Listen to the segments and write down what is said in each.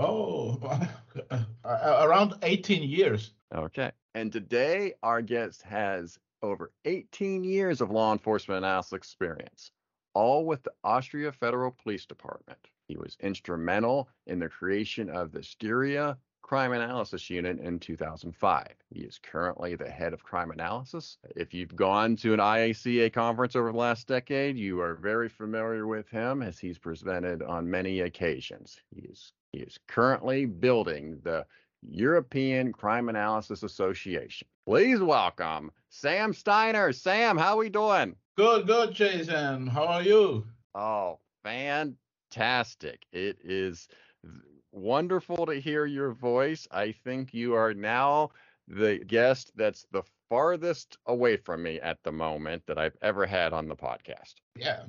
Oh, uh, uh, around 18 years. Okay. And today our guest has over 18 years of law enforcement analysis experience, all with the Austria Federal Police Department. He was instrumental in the creation of the Styria Crime Analysis Unit in 2005. He is currently the head of crime analysis. If you've gone to an IACA conference over the last decade, you are very familiar with him as he's presented on many occasions. He is he is currently building the European Crime Analysis Association. Please welcome Sam Steiner. Sam, how are we doing? Good, good, Jason. How are you? Oh, fantastic. It is wonderful to hear your voice. I think you are now the guest that's the farthest away from me at the moment that I've ever had on the podcast. Yeah,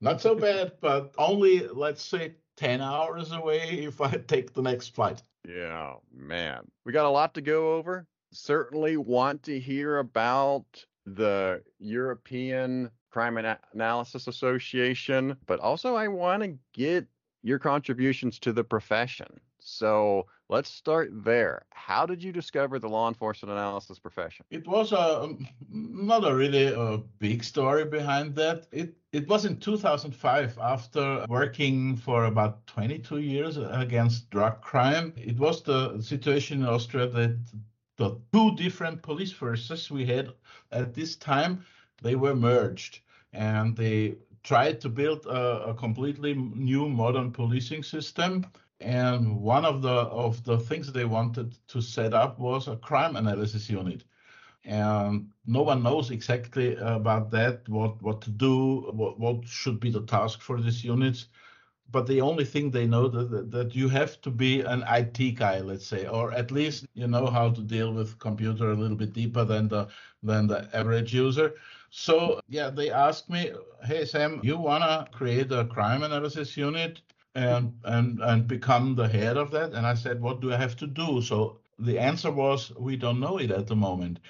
not so bad, but only, let's say, 10 hours away if I take the next flight. Yeah, man. We got a lot to go over. Certainly want to hear about the European Crime Analysis Association, but also I want to get your contributions to the profession. So let's start there. How did you discover the law enforcement analysis profession? It was a um, not a really a big story behind that. It it was in 2005 after working for about 22 years against drug crime. It was the situation in Austria that the two different police forces we had at this time they were merged and they tried to build a, a completely new modern policing system and one of the of the things they wanted to set up was a crime analysis unit. And no one knows exactly about that what what to do what, what should be the task for these units. But the only thing they know that, that you have to be an IT guy, let's say, or at least you know how to deal with computer a little bit deeper than the than the average user. So yeah, they asked me, "Hey Sam, you wanna create a crime analysis unit and and and become the head of that?" And I said, "What do I have to do?" So the answer was, "We don't know it at the moment."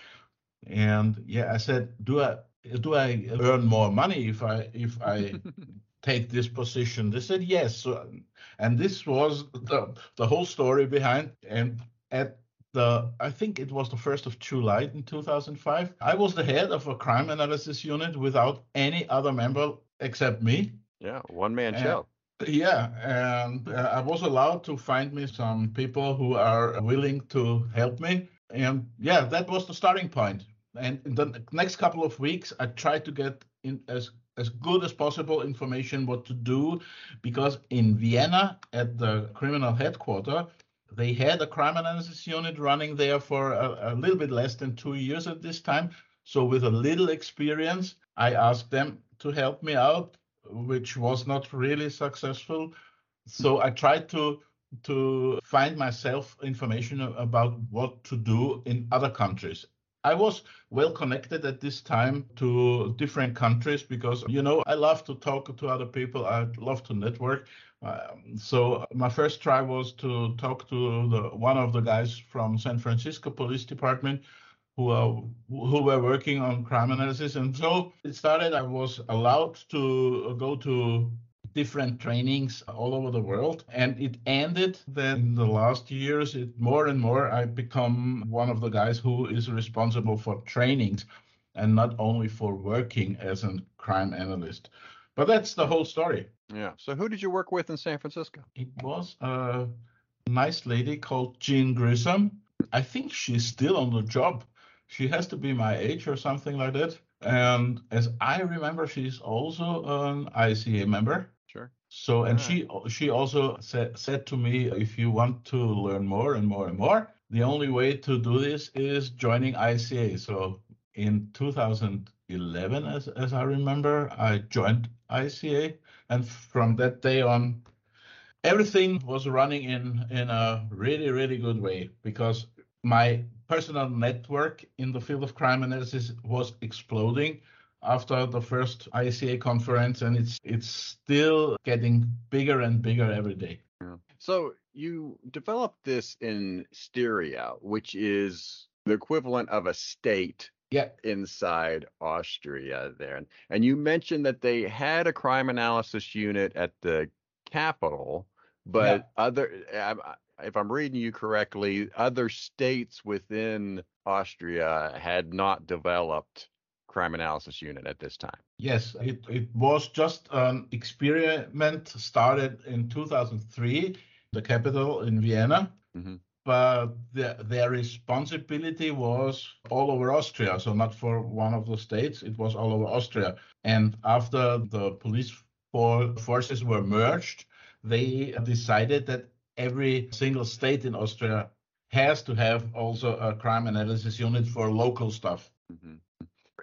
And yeah, I said, "Do I do I earn more money if I if I take this position?" They said yes. So, and this was the the whole story behind. And at the I think it was the first of July in 2005. I was the head of a crime analysis unit without any other member except me. Yeah, one man show. Yeah, and uh, I was allowed to find me some people who are willing to help me. And yeah, that was the starting point. And in the next couple of weeks, I tried to get in as as good as possible information what to do because in Vienna at the criminal headquarters they had a crime analysis unit running there for a, a, little bit less than two years at this time. So, with a little experience, I asked them to help me out, which was not really successful. So, I tried to to find myself information about what to do in other countries. I was well connected at this time to different countries because, you know, I love to talk to other people. I love to network. Um, so my first try was to talk to the, one of the guys from San Francisco Police Department who are, who were working on crime analysis. And so it started. I was allowed to go to different trainings all over the world. And it ended that in the last years, it more and more I become one of the guys who is responsible for trainings and not only for working as a crime analyst. But that's the whole story. Yeah. So who did you work with in San Francisco? It was a nice lady called Jean Grissom. I think she's still on the job. She has to be my age or something like that. And as I remember, she's also an ICA member. Sure. So, and she she also said said to me, if you want to learn more and more and more, the only way to do this is joining ICA. So, in 2011, as as I remember, I joined ICA, and from that day on, everything was running in in a really really good way because my personal network in the field of crime analysis was exploding after the first ICA conference, and it's it's still getting bigger and bigger every day. Yeah. So you developed this in Styria, which is the equivalent of a state yeah. inside Austria there. And, you mentioned that they had a crime analysis unit at the capital, but yeah. other if I'm reading you correctly, other states within Austria had not developed crime analysis unit at this time. Yes, it, it was just an experiment started in 2003, the capital in Vienna. Mm-hmm. But the, their responsibility was all over Austria. So, not for one of the states, it was all over Austria. And after the police forces were merged, they decided that every single state in Austria has to have also a crime analysis unit for local stuff. Mm-hmm.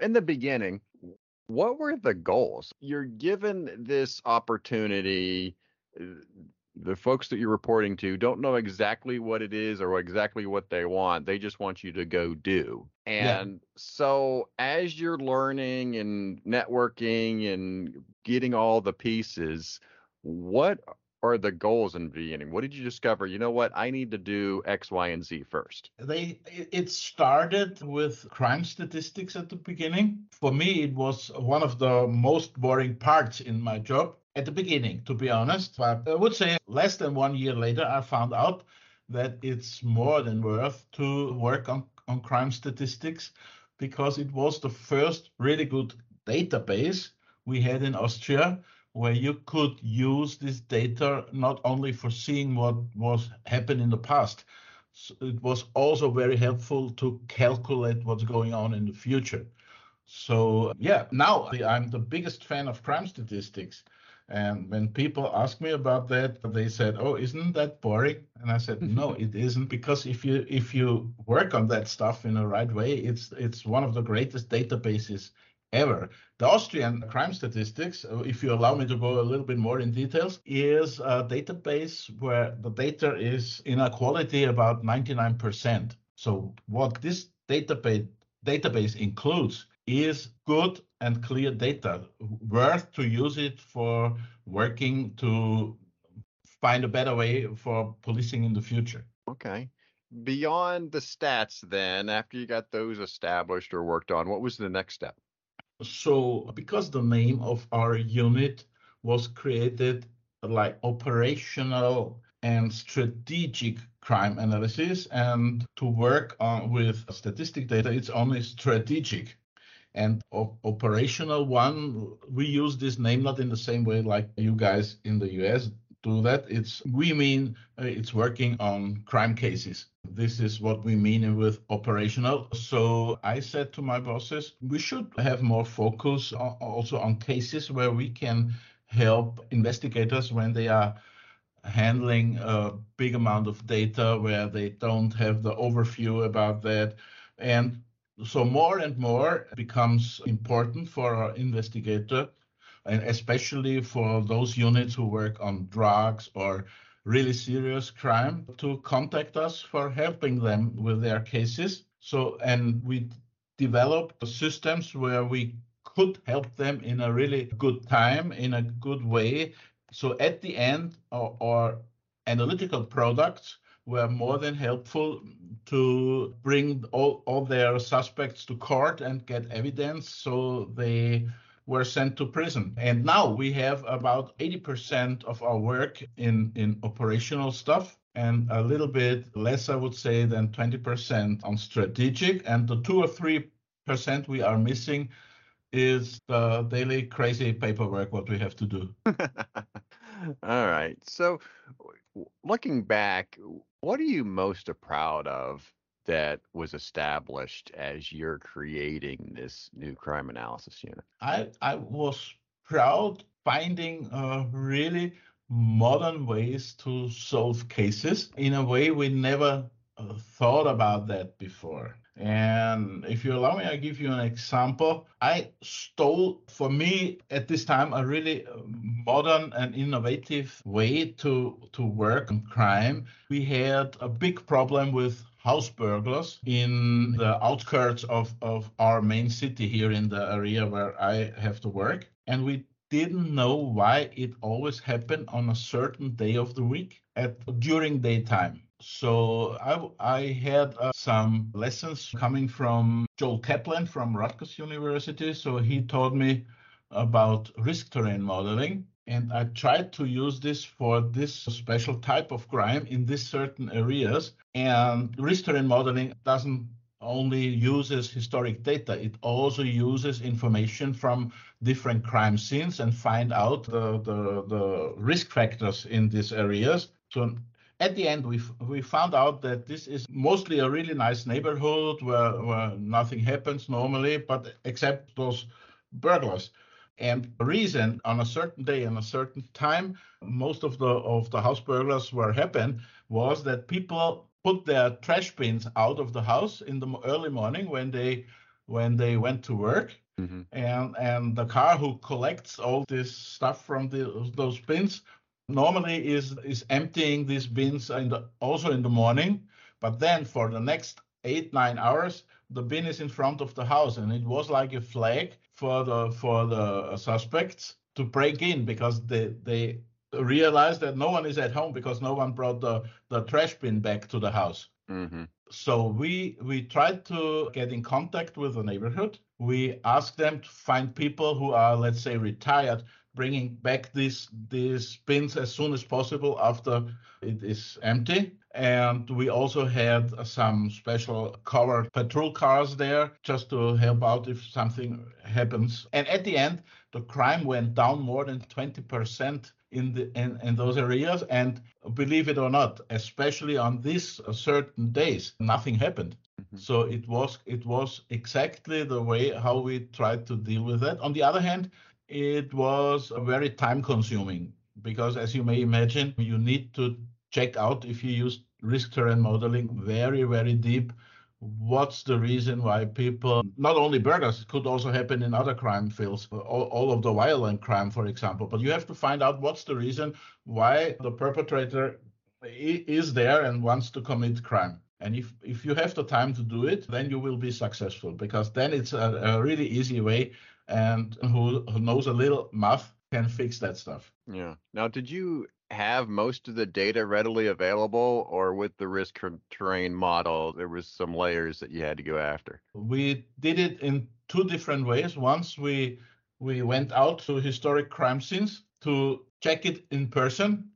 In the beginning, what were the goals? You're given this opportunity. The folks that you're reporting to don't know exactly what it is or exactly what they want. They just want you to go do. And yeah. so, as you're learning and networking and getting all the pieces, what are the goals in the beginning? What did you discover? You know what? I need to do X, Y, and Z first. They it started with crime statistics at the beginning. For me, it was one of the most boring parts in my job at the beginning, to be honest. But I would say less than one year later, I found out that it's more than worth to work on, on crime statistics because it was the first really good database we had in Austria where you could use this data not only for seeing what was happened in the past, so it was also very helpful to calculate what's going on in the future. So yeah, now I'm the biggest fan of crime statistics. And when people ask me about that, they said, "Oh, isn't that boring?" And I said, "No, it isn't because if you if you work on that stuff in the right way, it's it's one of the greatest databases ever. The Austrian crime statistics, uh, if you allow me to go a little bit more in details, is a database where the data is in a quality about 99%. So what this database database includes is good and clear data, worth to use it for working to find a better way for policing in the future. Okay. Beyond the stats, then, after you got those established or worked on, what was the next step? So, because the name of our unit was created like operational and strategic crime analysis, and to work on with statistic data, it's only strategic. And op- operational one, we use this name not in the same way like you guys in the US do that. It's we mean uh, it's working on crime cases. This is what we mean with operational. So I said to my bosses, we should have more focus also on cases where we can help investigators when they are handling a big amount of data where they don't have the overview about that. And so more and more becomes important for our investigator and especially for those units who work on drugs or really serious crime to contact us for helping them with their cases. So, and we developed systems where we could help them in a really good time, in a good way. So at the end, our, our analytical products were more than helpful to bring all, all their suspects to court and get evidence so they were sent to prison. And now we have about 80% of our work in, in operational stuff and a little bit less, I would say, than 20% on strategic. And the two or three percent we are missing is the daily crazy paperwork what we have to do. All right. So looking back, what are you most proud of that was established as you're creating this new crime analysis unit? I, I was proud finding uh, really modern ways to solve cases in a way we never uh, thought about that before. And if you allow me, I give you an example. I stole, for me at this time, a really uh, modern and innovative way to to work on crime. We had a big problem with house burglars in the outskirts of, of our main city here in the area where I have to work. And we didn't know why it always happened on a certain day of the week at during daytime. So I, I had uh, some lessons coming from Joel Caplan from Rutgers University. So he taught me about risk terrain modeling. And I tried to use this for this special type of crime in these certain areas. And risk terrain modeling doesn't only uses historic data, it also uses information from different crime scenes and find out the, the, the risk factors in these areas. So at the end, we we found out that this is mostly a really nice neighborhood where, where nothing happens normally, but except those burglars. And the reason on a certain day and a certain time, most of the of the house burglars were happened was that people put their trash bins out of the house in the early morning when they when they went to work. Mm-hmm. And and the car who collects all this stuff from the, those bins normally is is emptying these bins in the, also in the morning, but then for the next eight nine hours the bin is in front of the house, and it was like a flag for the for the suspects to break in because they they realized that no one is at home because no one brought the the trash bin back to the house. Mm-hmm. So we we tried to get in contact with the neighborhood. We asked them to find people who are, let's say, retired bringing back these these bins as soon as possible after it is empty. And we also had some special covered patrol cars there just to help out if something happens. And at the end, the crime went down more than 20% in the in, in those areas. And believe it or not, especially on these certain days, nothing happened. Mm-hmm. So it was it was exactly the way how we tried to deal with that. On the other hand, it was very time consuming because as you may imagine, you need to check out if you use risk terrain modeling very, very deep. What's the reason why people, not only burglars, it could also happen in other crime fields, all, all of the violent crime, for example, but you have to find out what's the reason why the perpetrator is there and wants to commit crime. And if, if you have the time to do it, then you will be successful because then it's a, a really easy way and who, who knows a little math can fix that stuff. Yeah. Now, did you have most of the data readily available, or with the risk terrain model, there was some layers that you had to go after? We did it in two different ways. Once we we went out to historic crime scenes to check it in person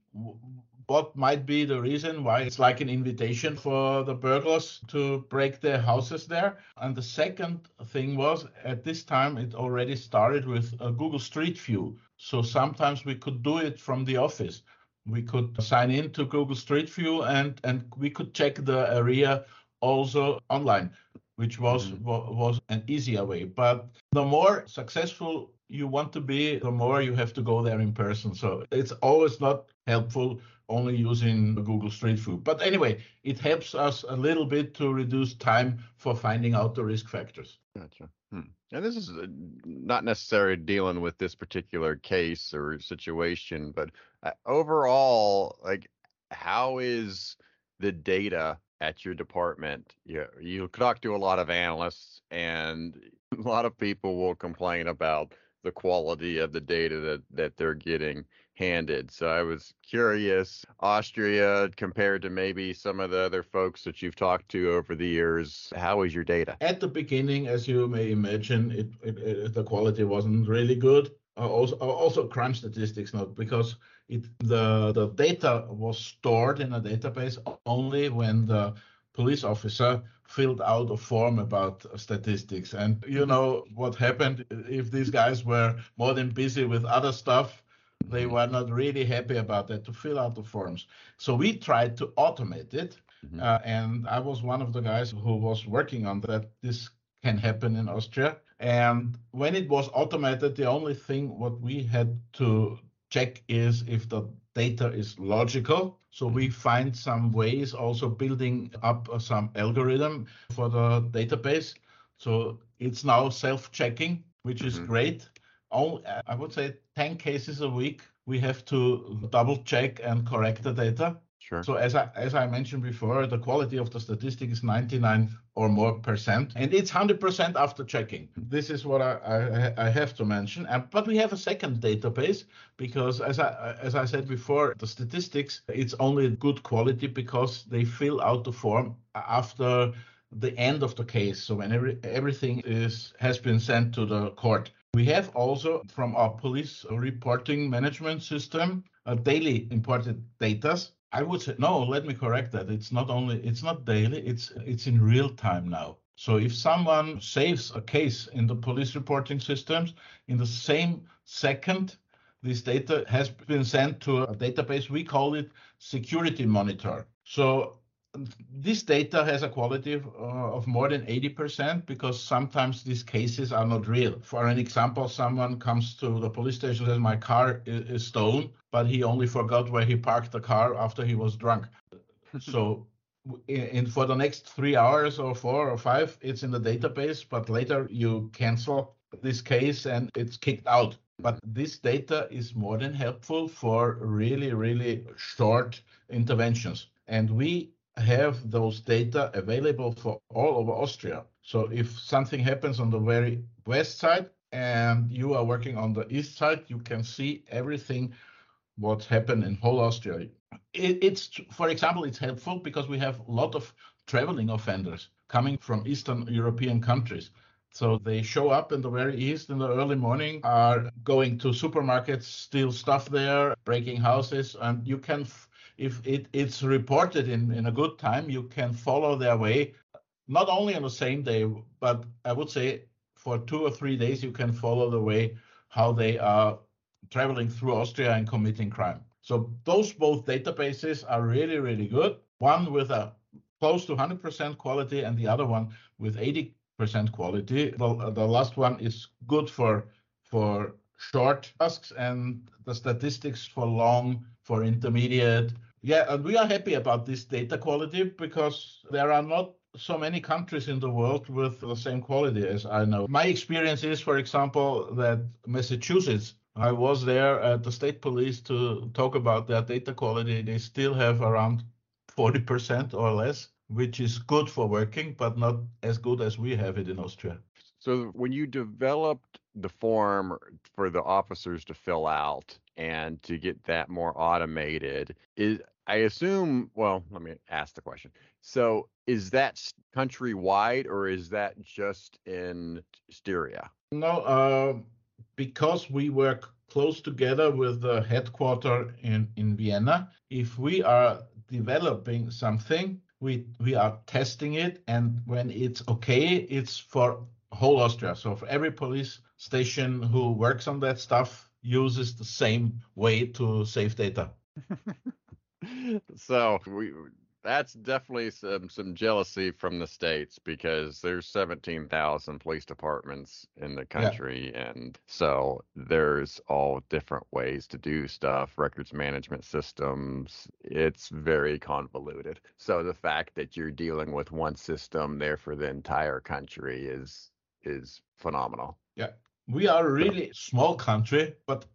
what might be the reason why it's like an invitation for the burglars to break their houses there. And the second thing was at this time it already started with a Google Street View. So sometimes we could do it from the office. We could sign in to Google Street View and, and we could check the area also online, which was mm-hmm. was an easier way. But the more successful you want to be, the more you have to go there in person. So it's always not helpful only using Google Street View. But anyway, it helps us a little bit to reduce time for finding out the risk factors. Gotcha. Hmm. And this is uh, not necessarily dealing with this particular case or situation, but uh, overall, like, how is the data at your department? You, you talk to a lot of analysts, and a lot of people will complain about the quality of the data that, that they're getting handed. So I was curious, Austria compared to maybe some of the other folks that you've talked to over the years, how is your data? At the beginning, as you may imagine, it, it, it the quality wasn't really good. Uh, also, uh, also crime statistics not because it the the data was stored in a database only when the police officer filled out a form about statistics and you know what happened if these guys were more than busy with other stuff they were not really happy about that to fill out the forms. So we tried to automate it. Mm-hmm. Uh, and I was one of the guys who was working on that. This can happen in Austria. And when it was automated, the only thing what we had to check is if the data is logical. So we find some ways also building up some algorithm for the database. So it's now self-checking, which is mm-hmm. great. All, uh, I would say 10 cases a week, we have to double check and correct the data. Sure. So as I as I mentioned before, the quality of the statistic is 99 or more percent, and it's 100% after checking. This is what I, I, I have to mention. And, but we have a second database because as I as I said before, the statistics it's only good quality because they fill out the form after the end of the case. So when every, everything is has been sent to the court. We have also from our police reporting management system a daily imported data I would say no. Let me correct that. It's not only it's not daily. It's it's in real time now. So if someone saves a case in the police reporting systems, in the same second, this data has been sent to a database. We call it security monitor. So this data has a quality of, uh, of, more than 80% because sometimes these cases are not real. For an example, someone comes to the police station and says, My car is, is stolen, but he only forgot where he parked the car after he was drunk. so, in, for the next three hours or four or five, it's in the database, but later you cancel this case and it's kicked out. But this data is more than helpful for really, really short interventions. And we have those data available for all over Austria. So if something happens on the very west side and you are working on the east side, you can see everything what's happened in whole Austria. It, it's, for example, it's helpful because we have a lot of traveling offenders coming from Eastern European countries. So they show up in the very east in the early morning, are going to supermarkets, steal stuff there, breaking houses, and you can if it, it's reported in, in a good time, you can follow their way, not only on the same day, but I would say for two or three days, you can follow the way how they are traveling through Austria and committing crime. So those both databases are really, really good. One with a close to 100% quality and the other one with 80% quality. The, the last one is good for for short tasks and the statistics for long, for intermediate, yeah, and we are happy about this data quality because there are not so many countries in the world with the same quality as I know. My experience is, for example, that Massachusetts, I was there at the state police to talk about their data quality. They still have around 40% or less, which is good for working, but not as good as we have it in Austria. So when you developed the form for the officers to fill out and to get that more automated, is I assume, well, let me ask the question. So is that countrywide or is that just in Styria? No, uh, because we work close together with the headquarter in, in Vienna, if we are developing something, we we are testing it and when it's okay, it's for whole Austria. So for every police station who works on that stuff uses the same way to save data. so we that's definitely some some jealousy from the states because there's 17,000 police departments in the country yeah. and so there's all different ways to do stuff records management systems it's very convoluted so the fact that you're dealing with one system there for the entire country is is phenomenal. Yeah. We are a really small country, but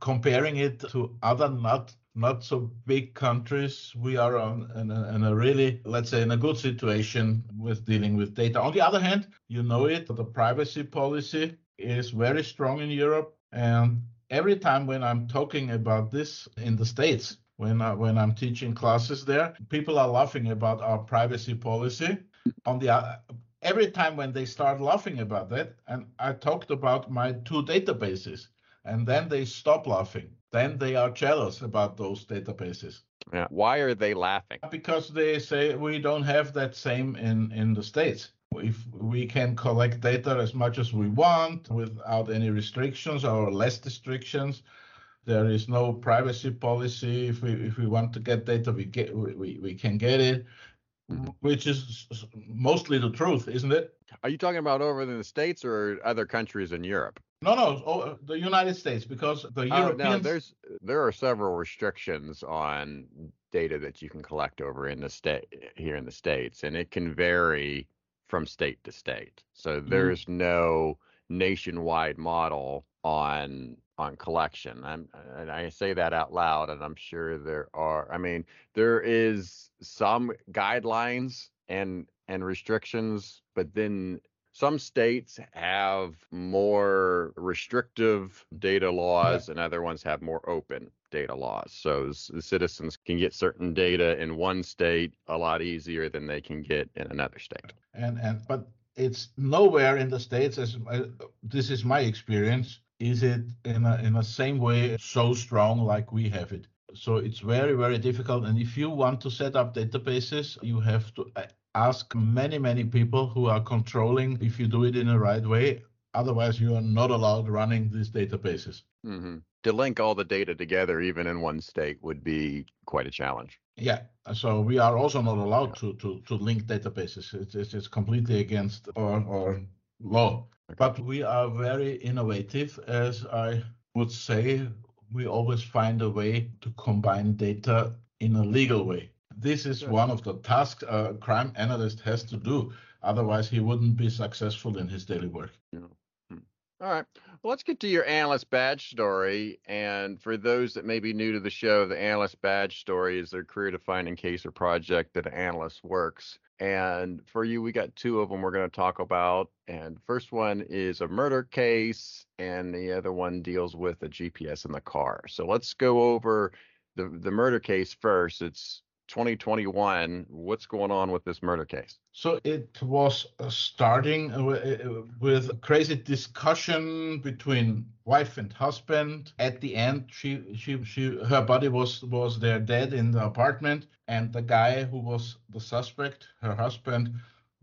comparing it to other not not so big countries, we are on, in, a, in a really, let's say, in a good situation with dealing with data. On the other hand, you know it, the privacy policy is very strong in Europe. And every time when I'm talking about this in the States, when, I, when I'm teaching classes there, people are laughing about our privacy policy. On the every time when they start laughing about that, and I talked about my two databases, and then they stop laughing. Then they are jealous about those databases. Yeah. Why are they laughing? Because they say we don't have that same in in the states. If we can collect data as much as we want without any restrictions or less restrictions, there is no privacy policy. If we if we want to get data, we get we, we can get it. Mm-hmm. which is mostly the truth, isn't it? Are you talking about over in the States or other countries in Europe? No, no, oh, the United States because the Oh, Europeans. no, there's there are several restrictions on data that you can collect over in the state here in the states, and it can vary from state to state. So there's no nationwide model on on collection. I'm, and I say that out loud, and I'm sure there are. I mean, there is some guidelines and and restrictions, but then some states have more restrictive data laws and other ones have more open data laws. So citizens can get certain data in one state a lot easier than they can get in another state. and and but it's nowhere in the states as uh, this is my experience is it in a in the same way so strong like we have it so it's very very difficult and if you want to set up databases you have to uh, ask many many people who are controlling if you do it in the right way otherwise you are not allowed running these databases hmm To link all the data together, even in one state, would be quite a challenge. Yeah, so we are also not allowed to to to link databases. It's it's, it's completely against our, our law. But we are very innovative, as I would say. We always find a way to combine data in a legal way. This is one of the tasks a crime analyst has to do. Otherwise, he wouldn't be successful in his daily work. Hmm. All right. Well, let's get to your analyst badge story. And for those that may be new to the show, the analyst badge story is their career defining case or project that an analyst works. And for you, we got two of them we're going to talk about. And first one is a murder case, and the other one deals with a GPS in the car. So let's go over the, the murder case first. It's 2021. What's going on with this murder case? So it was starting wi- with a crazy discussion between wife and husband. At the end, she she she her body was was there dead in the apartment, and the guy who was the suspect, her husband,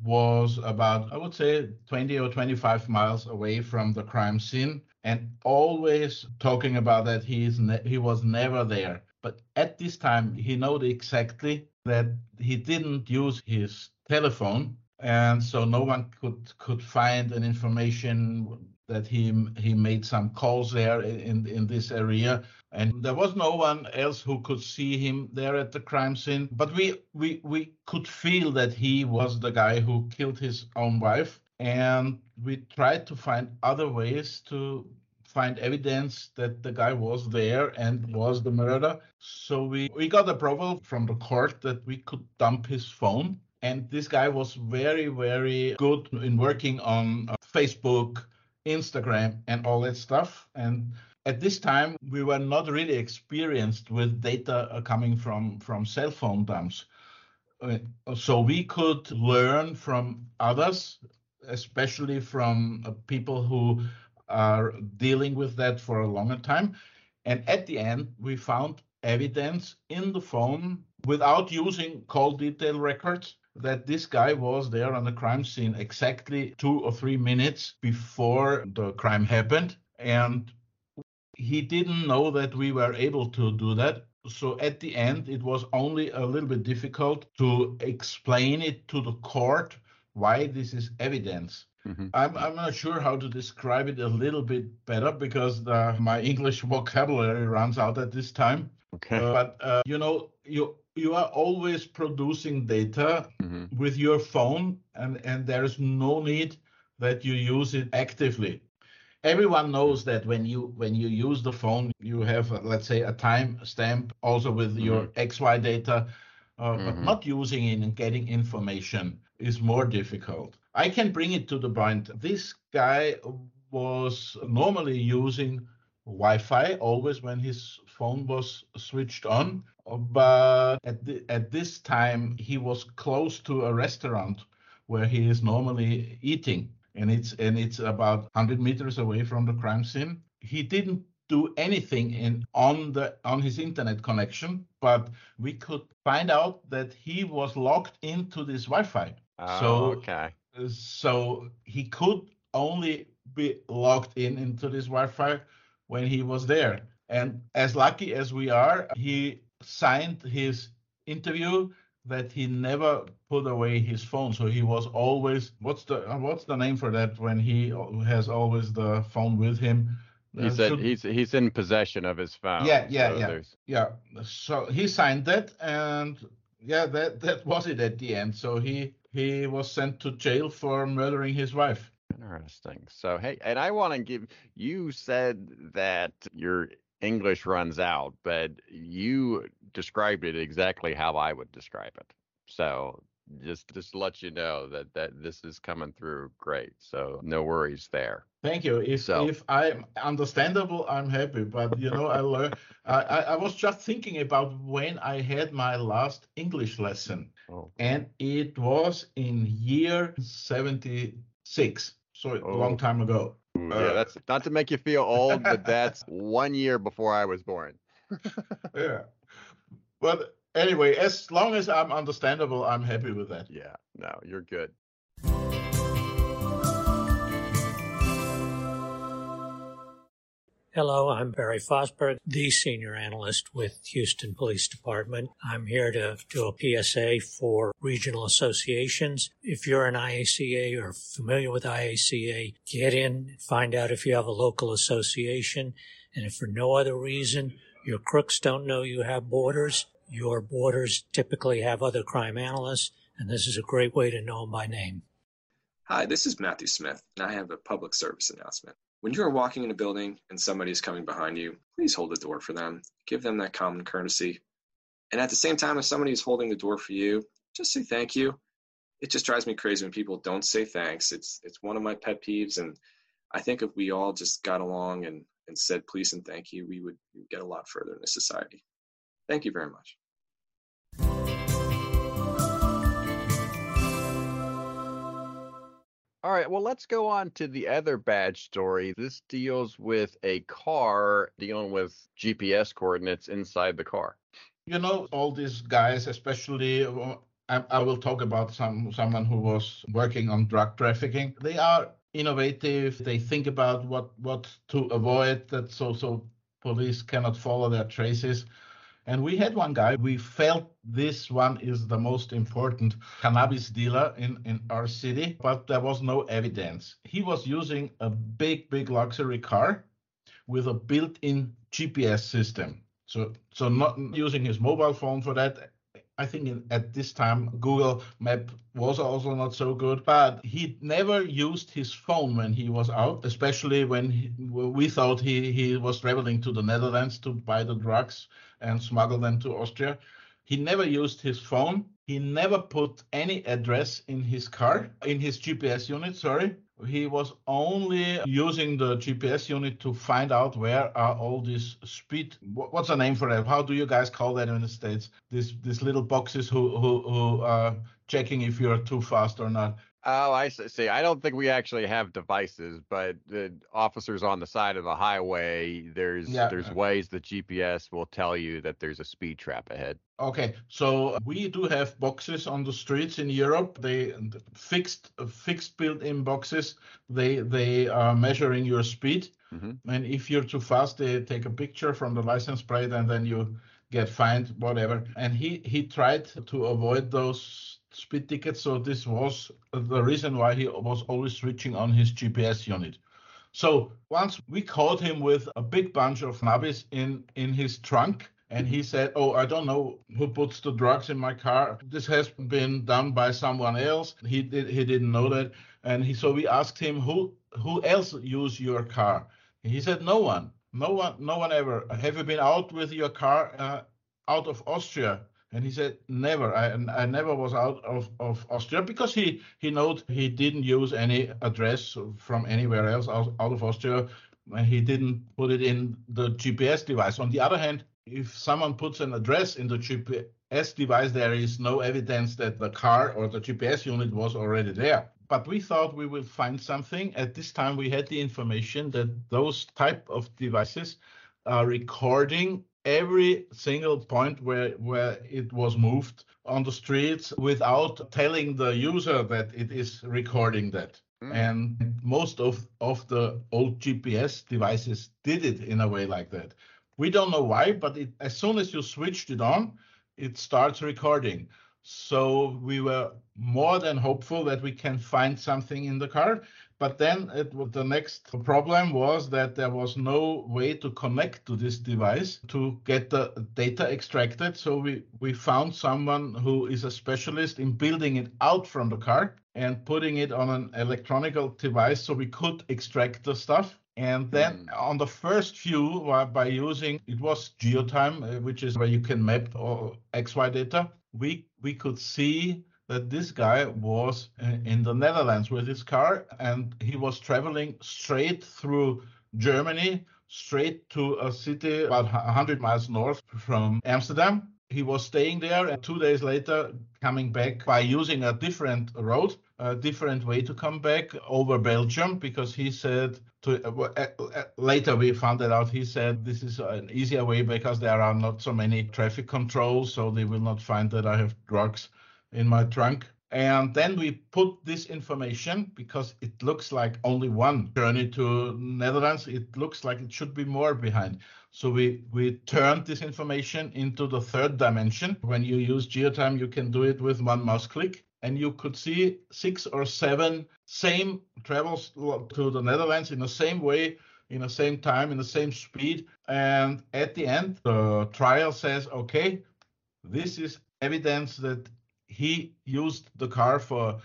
was about I would say 20 or 25 miles away from the crime scene, and always talking about that he is ne- he was never there. But at this time, he knew exactly that he didn't use his telephone, and so no one could could find an information that he he made some calls there in in this area, and there was no one else who could see him there at the crime scene. But we we we could feel that he was the guy who killed his own wife, and we tried to find other ways to find evidence that the guy was there and was the murderer. So we, we got approval from the court that we could dump his phone. And this guy was very, very good in working on uh, Facebook, Instagram, and all that stuff. And at this time, we were not really experienced with data uh, coming from, from cell phone dumps. Uh, so we could learn from others, especially from people who are dealing with that for a longer time. And at the end, we found evidence in the phone without using call detail records that this guy was there on the crime scene exactly two or three minutes before the crime happened. And he didn't know that we were able to do that. So at the end, it was only a little bit difficult to explain it to the court why this is evidence. Mhm. I'm, I'm not sure how to describe it a little bit better because the, my English vocabulary runs out at this time. Okay. Uh, but uh, you know, you you are always producing data hmm with your phone, and and there is no need that you use it actively. Everyone knows that when you when you use the phone, you have uh, let's say a time stamp also with your XY data, uh, but Mhm. not using it and getting information is more difficult. I can bring it to the point. This guy was normally using Wi-Fi always when his phone was switched on, but at the, at this time he was close to a restaurant where he is normally eating, and it's and it's about 100 meters away from the crime scene. He didn't do anything in on the on his internet connection, but we could find out that he was logged into this Wi-Fi. Oh, So- ah, okay. So he could only be logged in into this Wi-Fi when he was there. And as lucky as we are, he signed his interview that he never put away his phone. So he was always what's the what's the name for that when he has always the phone with him? He uh, said should... he's he's in possession of his phone. Yeah, yeah, so yeah, there's... yeah. So he signed that, and yeah, that that was it at the end. So he he was sent to jail for murdering his wife. Interesting. So hey, and I want to give you said that your English runs out, but you described it exactly how I would describe it. So just just let you know that that this is coming through great. So no worries there. Thank you. If so, if I'm understandable, I'm happy. But you know, I learned. I, I was just thinking about when I had my last English lesson, oh. and it was in year '76, so oh. a long time ago. yeah, uh, that's not to make you feel old, but that's one year before I was born. yeah, but anyway, as long as I'm understandable, I'm happy with that. Yeah, no, you're good. Hello, I'm Barry Fosberg, the senior analyst with Houston Police Department. I'm here to do a PSA for regional associations. If you're an IACA or familiar with IACA, get in, find out if you have a local association. And if for no other reason your crooks don't know you have borders, your borders typically have other crime analysts, and this is a great way to know them by name. Hi, this is Matthew Smith, and I have a public service announcement. When you are walking in a building and somebody is coming behind you, please hold the door for them. Give them that common courtesy. And at the same time, if somebody is holding the door for you, just say thank you. It just drives me crazy when people don't say thanks. It's it's one of my pet peeves, and I think if we all just got along and, and said please and thank you, we would get a lot further in this society. Thank you very much. All right, well, let's go on to the other bad story. This deals with a car dealing with GPS coordinates inside the car. You know, all these guys, especially uh, I, I will talk about some someone who was working on drug trafficking. They are innovative. They think about what what to avoid that so so police cannot follow their traces. And we had one guy, we felt this one is the most important cannabis dealer in, in our city, but there was no evidence. He was using a big, big luxury car with a built in GPS system. So, so not using his mobile phone for that. I think in, at this time Google Map was also not so good, but he never used his phone when he was out, especially when he, we thought he, he was traveling to the Netherlands to buy the drugs and smuggle them to Austria. He never used his phone. He never put any address in his car, in his GPS unit, sorry. He was only using the GPS unit to find out where are all these speed. What's the name for that? How do you guys call that in the states? These these little boxes who who who are checking if you're too fast or not. Oh, I see. I don't think we actually have devices, but the officers on the side of the highway, there's yeah. there's ways the GPS will tell you that there's a speed trap ahead. Okay, so we do have boxes on the streets in Europe. They fixed fixed built-in boxes. They they are measuring your speed, mm-hmm. and if you're too fast, they take a picture from the license plate, and then you get fined, whatever. And he he tried to avoid those speed tickets. So this was the reason why he was always switching on his GPS unit. So once we caught him with a big bunch of nabis in in his trunk, and he said, "Oh, I don't know who puts the drugs in my car. This has been done by someone else. He did he didn't know that." And he so we asked him, "Who who else used your car?" he said, "No one. No one. No one ever. Have you been out with your car uh, out of Austria?" And he said, never. I, I never was out of, of Austria because he, he noted he didn't use any address from anywhere else out, out of Austria. He didn't put it in the GPS device. On the other hand, if someone puts an address in the GPS device, there is no evidence that the car or the GPS unit was already there. But we thought we would find something. At this time, we had the information that those type of devices are recording every single point where where it was moved on the streets without telling the user that it is recording that mm. and most of of the old gps devices did it in a way like that we don't know why but it, as soon as you switched it on it starts recording So we were more than hopeful that we can find something in the car. But then it, the next problem was that there was no way to connect to this device to get the data extracted. So we, we found someone who is a specialist in building it out from the car and putting it on an electronic device so we could extract the stuff. And then mm. on the first few, uh, by using it was GeoTime, uh, which is where you can map XY data, we we could see that this guy was uh, in the Netherlands with his car and he was traveling straight through Germany, straight to a city about 100 miles north from Amsterdam. He was staying there and two days later coming back by using a different road a different way to come back over Belgium because he said to uh, uh, later we found that out he said this is an easier way because there are not so many traffic controls so they will not find that I have drugs in my trunk and then we put this information because it looks like only one journey to Netherlands. It looks like it should be more behind. So we, we turned this information into the third dimension. When you use GeoTime, you can do it with one mouse click and you could see six or seven same travels to the Netherlands in the same way, in the same time, in the same speed. And at the end, the trial says, okay, this is evidence that he used the car for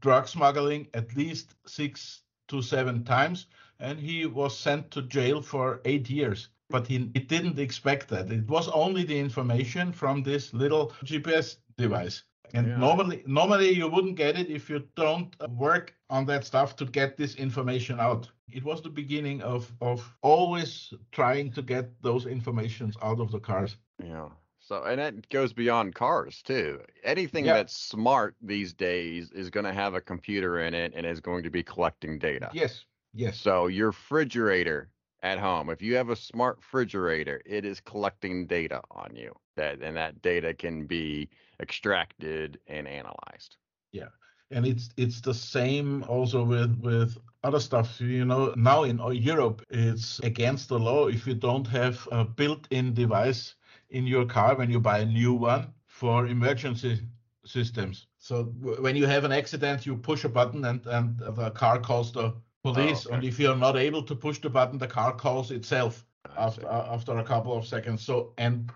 drug smuggling at least six to seven times, and he was sent to jail for eight years. But he, he didn't expect that. It was only the information from this little GPS device. And yeah. normally, normally you wouldn't get it if you don't uh, work on that stuff to get this information out. It was the beginning of of always trying to get those informations out of the cars. Yeah. So, and it goes beyond cars too. Anything yeah. that's smart these days is going to have a computer in it and is going to be collecting data. Yes. Yes. So, your refrigerator at home, if you have a smart refrigerator, it is collecting data on you. That and that data can be extracted and analyzed. Yeah. And it's it's the same also with with other stuff. You know, now in uh, Europe, it's against the law if you don't have a built-in device in your car when you buy a new one for emergency systems. So when you have an accident, you push a button and and the car calls the police. Oh, okay. And if you're not able to push the button, the car calls itself after uh, after a couple of seconds. So and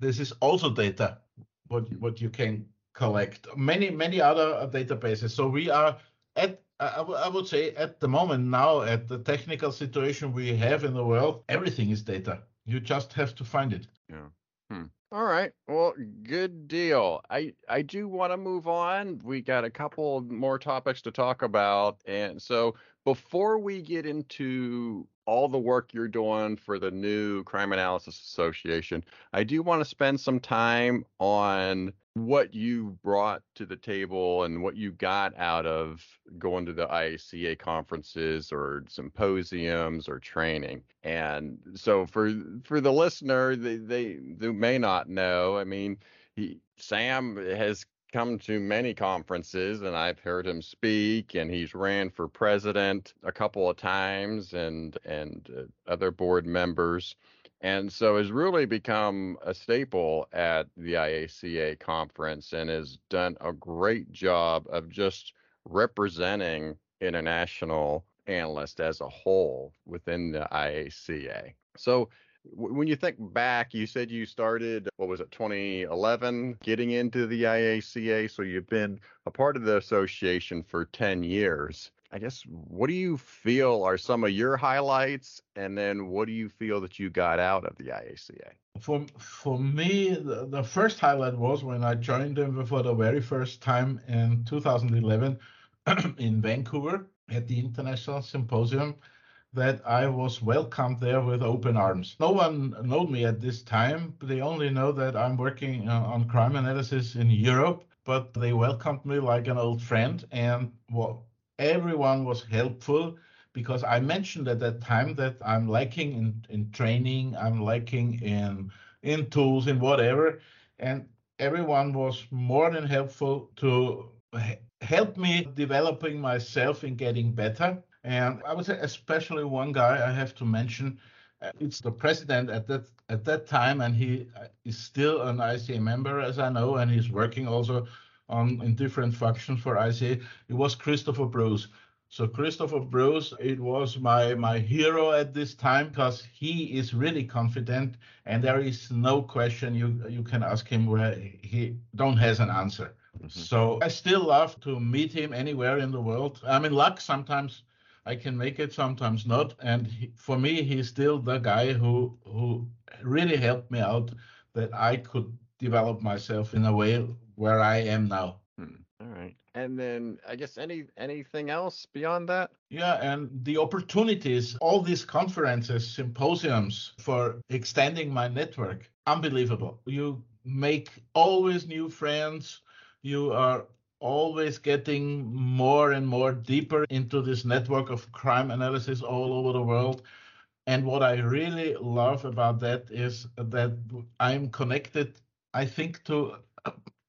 this is also data what what you can collect. Many many other databases. So we are at I would say at the moment now at the technical situation we have in the world, everything is data. You just have to find it. Yeah. Hmm. All right. Well, good deal. I I do want to move on. We got a couple more topics to talk about, and so before we get into all the work you're doing for the new Crime Analysis Association, I do want to spend some time on what you brought to the table and what you got out of going to the IACA conferences or symposiums or training. And so for for the listener, they they, they may not know. I mean, he, Sam has come to many conferences and I've heard him speak and he's ran for president a couple of times and and uh, other board members and so has really become a staple at the IACA conference and has done a great job of just representing international analysts as a whole within the IACA. So when you think back, you said you started, what was it, 2011, getting into the IACA. So you've been a part of the association for 10 years. I guess, what do you feel are some of your highlights? And then what do you feel that you got out of the IACA? For, for me, the, the first highlight was when I joined them for the very first time in 2011 in Vancouver at the International Symposium that I was welcomed there with open arms. No one knew me at this time. They only know that I'm working uh, on crime analysis in Europe, but they welcomed me like an old friend. And well, everyone was helpful because I mentioned at that time that I'm lacking in, in training, I'm lacking in in tools, in whatever. And everyone was more than helpful to help me developing myself in getting better and I would say, especially one guy I have to mention, uh, it's the president at that at that time, and he uh, is still an ICA member, as I know, and he's working also on in different functions for ICA. It was Christopher Bruce. So Christopher Bruce, it was my my hero at this time because he is really confident, and there is no question you you can ask him where he don't has an answer. Mm-hmm. So I still love to meet him anywhere in the world. I'm in luck sometimes. I can make it, sometimes not. And he, for me, he's still the guy who who really helped me out that I could develop myself in a way where I am now. Hmm. All right. And then I guess any anything else beyond that? Yeah, and the opportunities, all these conferences, symposiums for extending my network, unbelievable. You make always new friends. You are always getting more and more deeper into this network of crime analysis all over the world. And what I really love about that is that I'm connected, I think, to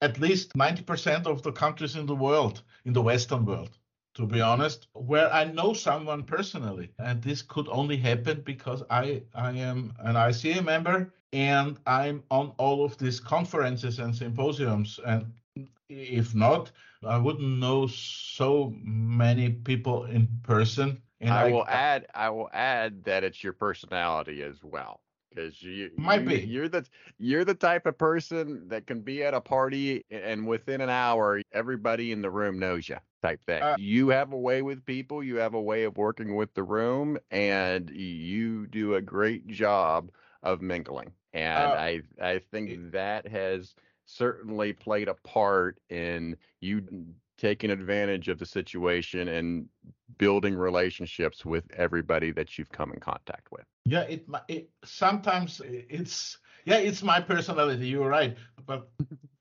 at least 90% of the countries in the world, in the Western world, to be honest, where I know someone personally. And this could only happen because I, I am an ICA member and I'm on all of these conferences and symposiums. And if not, I wouldn't know so many people in person. And I, I will add, I will add that it's your personality as well because you might you, be. you're the you're the type of person that can be at a party and within an hour everybody in the room knows you type thing. Uh, you have a way with people you have a way of working with the room and you do a great job of mingling and uh, i i think that has certainly played a part in you taking advantage of the situation and building relationships with everybody that you've come in contact with. Yeah, it, it sometimes it's yeah, it's my personality. You're right, but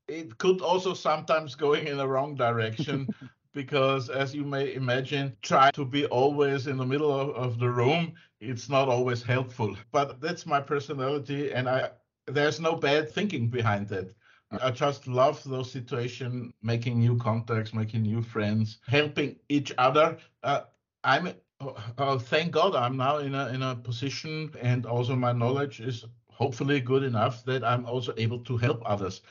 it could also sometimes going in the wrong direction. because as you may imagine try to be always in the middle of, of the room it's not always helpful but that's my personality and i there's no bad thinking behind that I just love those situations, making new contacts, making new friends, helping each other. Uh, I'm uh, thank God I'm now in a in a position, and also my knowledge is hopefully good enough that I'm also able to help others.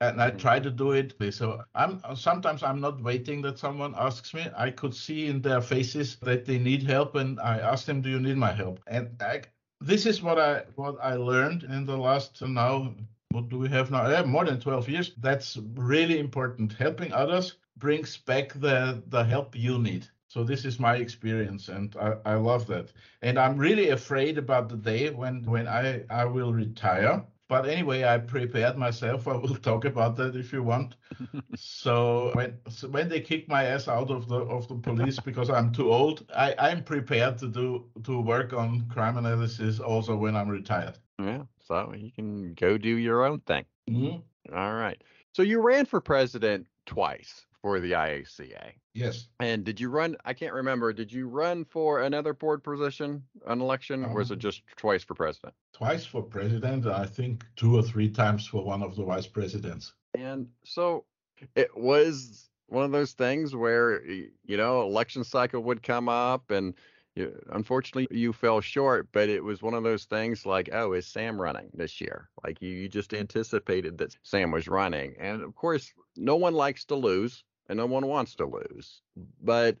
And I try to do it. So I'm sometimes I'm not waiting that someone asks me. I could see in their faces that they need help, and I ask them, "Do you need my help?" And I, this is what I what I learned in the last now what do we have now? Yeah, more than 12 years. That's really important. Helping others brings back the, the help you need. So this is my experience, and I, I love that. And I'm really afraid about the day when when I, I will retire. But anyway, I prepared myself. I will talk about that if you want. so when so when they kick my ass out of the of the police because I'm too old, I, I'm prepared to do to work on crime analysis also when I'm retired. Yeah, so you can go do your own thing. Mm-hmm. All right. So you ran for president twice for the IACA. Yes. And did you run? I can't remember. Did you run for another board position, an election, um, or was it just twice for president? Twice for president. I think two or three times for one of the vice presidents. And so it was one of those things where you know election cycle would come up and unfortunately you fell short but it was one of those things like oh is sam running this year like you, you just mm-hmm. anticipated that sam was running and of course no one likes to lose and no one wants to lose but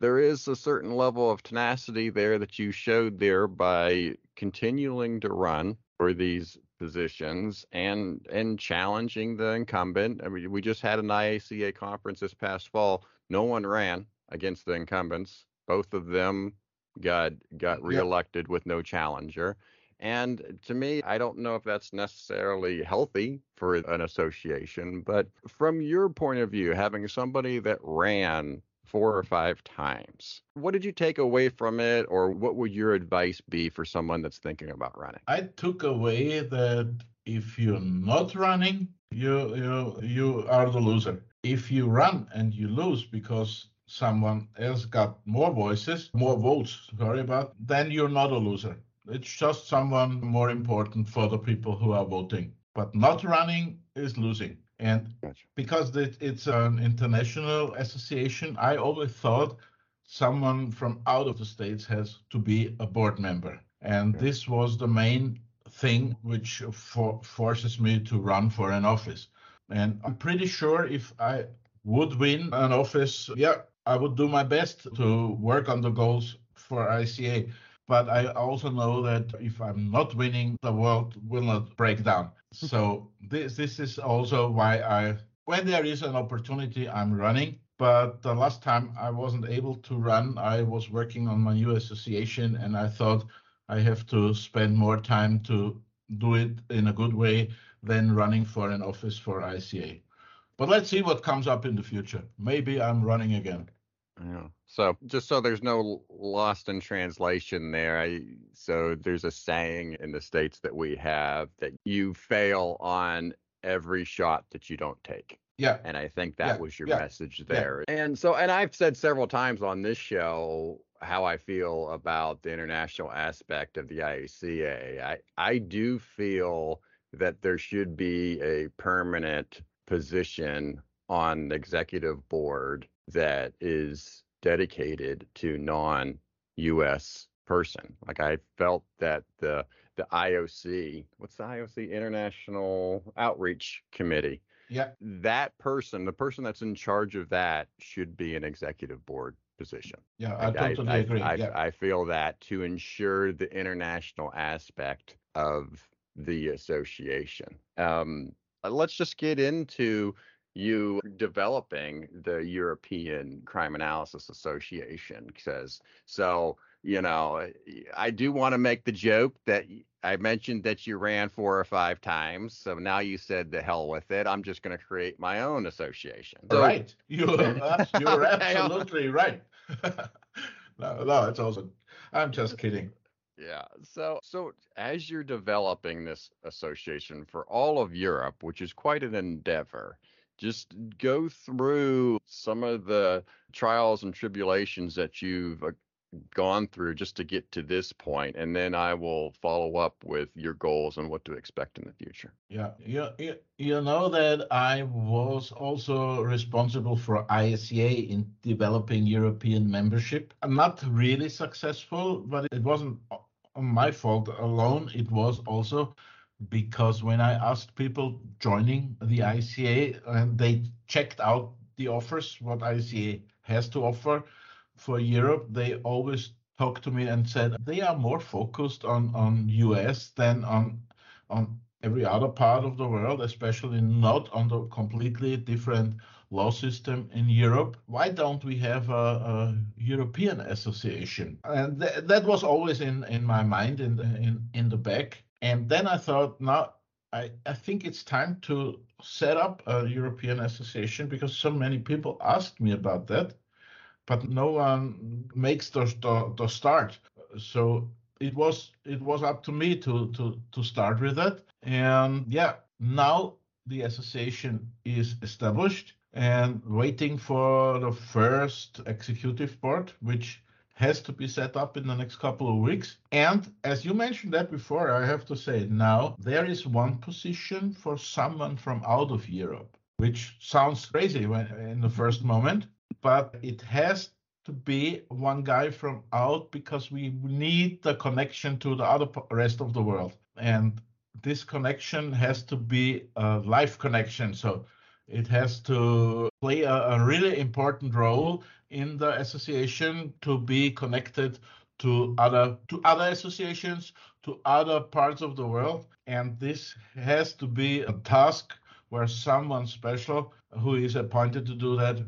there is a certain level of tenacity there that you showed there by continuing to run for these positions and and challenging the incumbent. I mean, we just had an IACA conference this past fall. No one ran against the incumbents. Both of them got got reelected yep. with no challenger. And to me, I don't know if that's necessarily healthy for an association, but from your point of view, having somebody that ran four or five times, what did you take away from it, or what would your advice be for someone that's thinking about running? I took away that if you're not running, you you you are the loser. If you run and you lose because someone else got more voices, more votes, sorry about, then you're not a loser. It's just someone more important for the people who are voting. But not running is losing. And gotcha. because it's an international association, I always thought someone from out of the states has to be a board member. And okay. this was the main thing which for, forces me to run for an office. And I'm pretty sure if I would win an office, yeah, I would do my best to work on the goals for ICA. But I also know that if I'm not winning, the world will not break down. Hmm. So this this is also why I when there is an opportunity, I'm running. But the last time I wasn't able to run, I was working on my new association, and I thought I have to spend more time to do it in a good way than running for an office for ICA. But let's see what comes up in the future. Maybe I'm running again. Yeah. So just so there's no lost in translation there, I, so there's a saying in the states that we have that you fail on every shot that you don't take. Yeah. And I think that Yeah. was your Yeah. message there. And so, and I've said several times on this show how I feel about the international aspect of the IACA. I, I do feel that there should be a permanent position on the executive board that is dedicated to non US person. Like I felt that the the IOC, what's the IOC International Outreach Committee? Yeah. That person, the person that's in charge of that should be an executive board position. Yeah, I Like, totally I, agree. I, yeah. I feel that to ensure the international aspect of the association. Um, let's just get into you developing the European Crime Analysis Association. Says so. You know, eh, I do want to make the joke that I mentioned that you ran four or five times. So now you said the hell with it. I'm just going to create my own association. So- right. You're, you're absolutely right. no, no, it's awesome. I'm just kidding. Yeah. So so as you're developing this association for all of Europe, which is quite an endeavor, just go through some of the trials and tribulations that you've uh, gone through just to get to this point and then I will follow up with your goals and what to expect in the future. Yeah, you, you, you know that I was also responsible for ISCA in developing European membership. I'm not really successful, but it wasn't o- my fault alone. It was also because when I asked people joining the ICA and they checked out the offers, what ICA has to offer for Europe, they always talked to me and said they are more focused on, on US than on on every other part of the world, especially not on the completely different law system in Europe. Why don't we have a, a European association? And th- that was always in, in my mind, in, in, in the back. And then I thought, now I, I think it's time to set up a European association because so many people asked me about that, but no one makes the, the, the start. So it was it was up to me to to to start with that and yeah now the association is established and waiting for the first executive board which has to be set up in the next couple of weeks. And as you mentioned that before i have to say now there is one position for someone from out of europe which sounds crazy when in the first moment but it has to be one guy from out because we need the connection to the other rest of the world. And this connection has to be a life connection. So it has to play a, a really important role in the association to be connected to other to other associations to other parts of the world and this has to be a task where someone special who is appointed to do that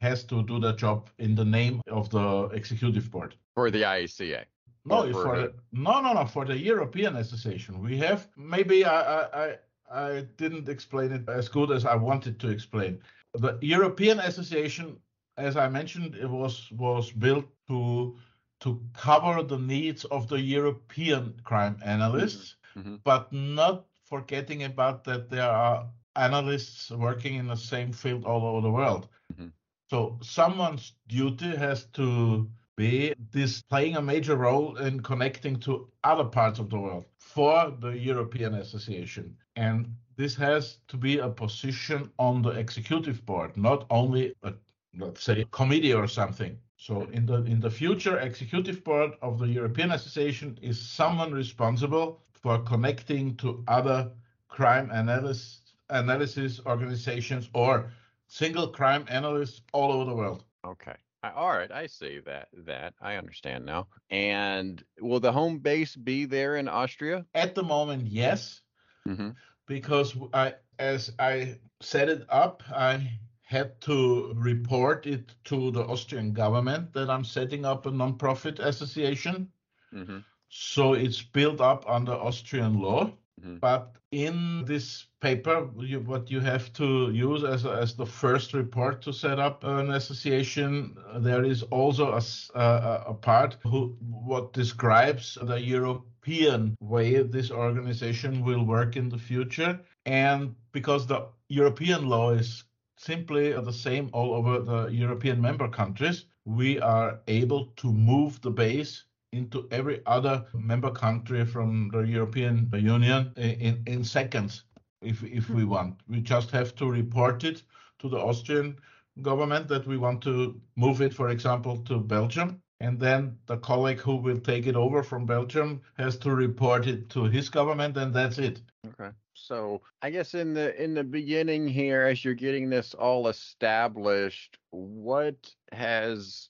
has to do the job in the name of the executive board. For the IACA. No, for for the- no, no, no, for the European Association. We have maybe I, I, I, didn't explain it as good as I wanted to explain. The European Association, as I mentioned, it was was built to to cover the needs of the European crime analysts, mhm. but not forgetting about that there are analysts working in the same field all over the world. Mhm. So someone's duty has to be this playing a major role in connecting to other parts of the world for the European Association. And this has to be a position on the executive board, not only a let's say committee or something. So in the in the future executive board of the European Association is someone responsible for connecting to other crime analysts analysis organizations or single crime analysts all over the world. Okay. All right, I see that. That I understand now. And will the home base be there in Austria? At the moment, yes, mm-hmm. because I, as I set it up, I had to report it to the Austrian government that I'm setting up a non-profit association. Mm-hmm. So it's built up under Austrian law. Mm-hmm. But in this paper, you, what you have to use as, as the first report to set up an association, there is also a, a, a part who what describes the European way this organization will work in the future. And because the European law is simply the same all over the European member countries, we are able to move the base into every other member country from the European Union in, in seconds if, if we hmm. want. We just have to report it to the Austrian government that we want to move it, for example, to Belgium. And then the colleague who will take it over from Belgium has to report it to his government, and that's it. Okay. So I guess in the in the beginning here, as you're getting this all established, what has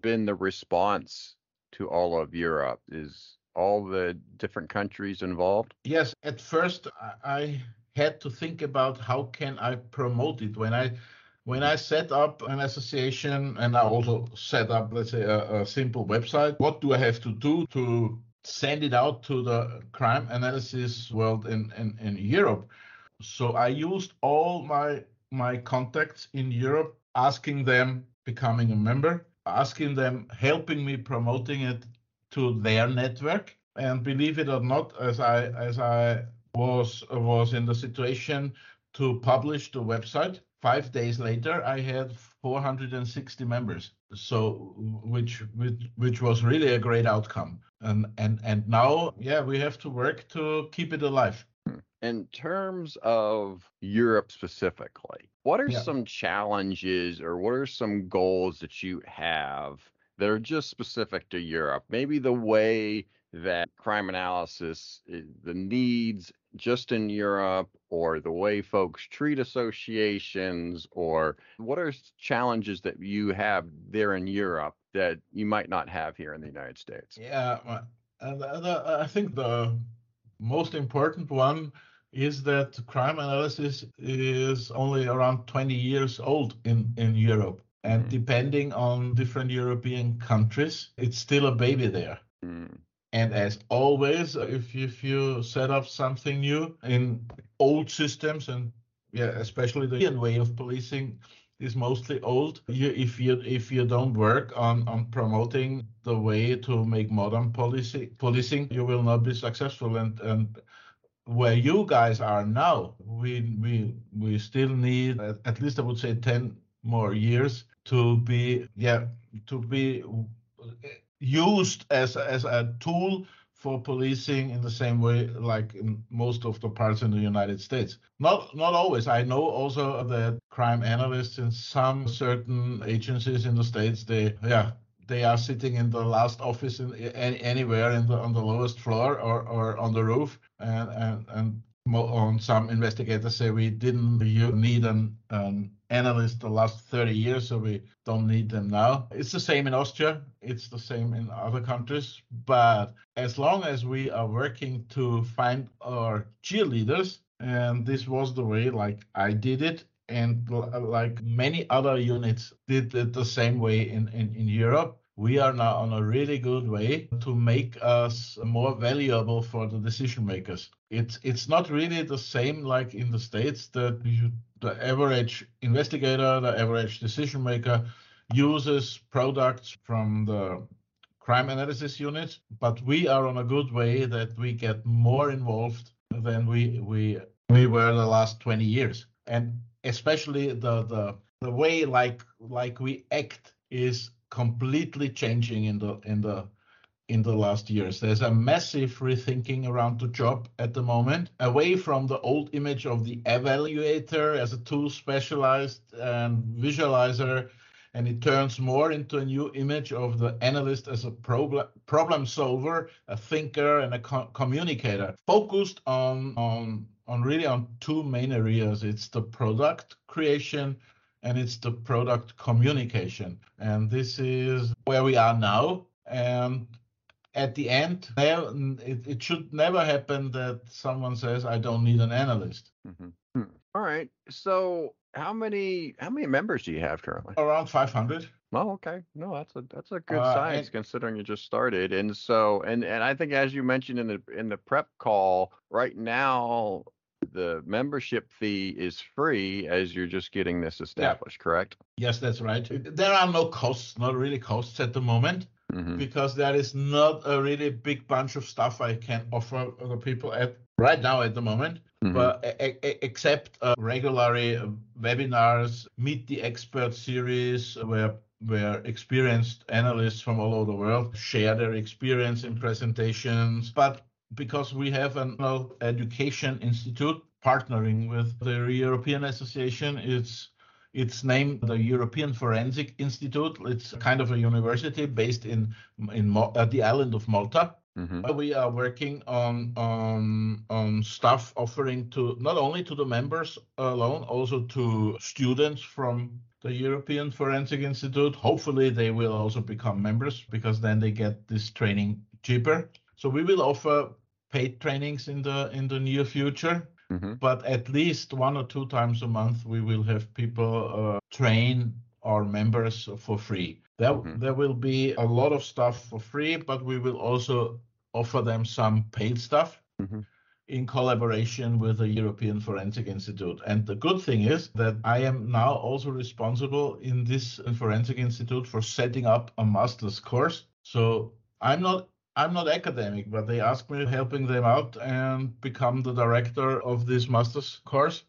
been the response to all of Europe? Is all the different countries involved? Yes. At first, I had to think about how can I promote it when I when I set up an association and I also set up, let's say, a, a, simple website, what do I have to do to send it out to the crime analysis world in, in, in Europe? So I used all my my contacts in Europe, asking them becoming a member asking them, helping me promoting it to their network. And believe it or not, as I as I was was in the situation to publish the website, five days later I had 460 members. So which which which was really a great outcome. And and and now, yeah, we have to work to keep it alive. Hmm. In terms of Europe specifically, what are Yeah. some challenges or what are some goals that you have that are just specific to Europe? Maybe the way that crime analysis, the needs just in Europe, or the way folks treat associations, or what are challenges that you have there in Europe that you might not have here in the United States? Yeah, uh, and the- I think the most important one is that crime analysis is only around 20 years old in, in Europe. And Mhm. depending on different European countries, it's still a baby there. Mm, And as always, if you, if you set up something new in old systems, and yeah, especially the way of policing is mostly old. You, if you if you don't work on on promoting the way to make modern policy policing, you will not be successful. And and where you guys are now, we we we still need at, least I would say ten more years to be yeah to be used as as a tool for policing in the same way like in most of the parts in the United States. Not not always. I know also that crime analysts in some certain agencies in the states they yeah they are sitting in the last office in any, anywhere in the on the lowest floor or, or on the roof. And and and on some investigators say we didn't need an, an analyst the last 30 years so we don't need them now. It's the same in austria. It's the same in other countries. But as long as we are working to find our cheerleaders and this was the way like i did it and l- uh, like many other units did it the same way in, in, in europe we are now on a really good way to make us more valuable for the decision makers. It's it's not really the same like in the states that you, the average investigator, the average decision maker uses products from the crime analysis unit, but we are on a good way that we get more involved than we we we were the last 20 years. And especially the the the way like like we act is completely changing in the in the in the last years. There's a massive rethinking around the job at the moment, away from the old image of the evaluator as a tool specialized and visualizer, and it turns more into a new image of the analyst as a problem problem solver, a thinker, and a co- communicator, focused on on on really on two main areas. It's the product creation and it's the product communication. And this is where we are now. And at the end, it, it should never happen that someone says, I don't need an analyst. Mm-hmm. Hmm. All right. So how many how many members do you have currently? Around 500. Oh, okay. No, that's a that's a good uh, size and, considering you just started. And so and and I think as you mentioned in the in the prep call, right now the membership fee is free as you're just getting this established, yeah. correct? Yes, that's right. There are no costs, not really costs at the moment. Mm-hmm. Because there is not a really big bunch of stuff I can offer other people at right now at the moment. Mm-hmm. But a- a- except uh, regularly uh, webinars, meet the expert series where where experienced analysts from all over the world share their experience in presentations. But because we have an education institute partnering with the European Association, it's it's named the European Forensic Institute. It's kind of a university based in in at the island of Malta. Mm-hmm. We are working on on on stuff offering to not only to the members alone, also to students from the European Forensic Institute. Hopefully, they will also become members because then they get this training cheaper. So we will offer paid trainings in the in the near future. Mm-hmm. But at least one or two times a month, we will have people uh, train our members for free. There, mm-hmm. there will be a lot of stuff for free, but we will also offer them some paid stuff mm-hmm. in collaboration with the European Forensic Institute. And the good thing is that I am now also responsible in this Forensic Institute for setting up a master's course. So I'm not I'm not academic, but they asked me helping them out and become the director of this master's course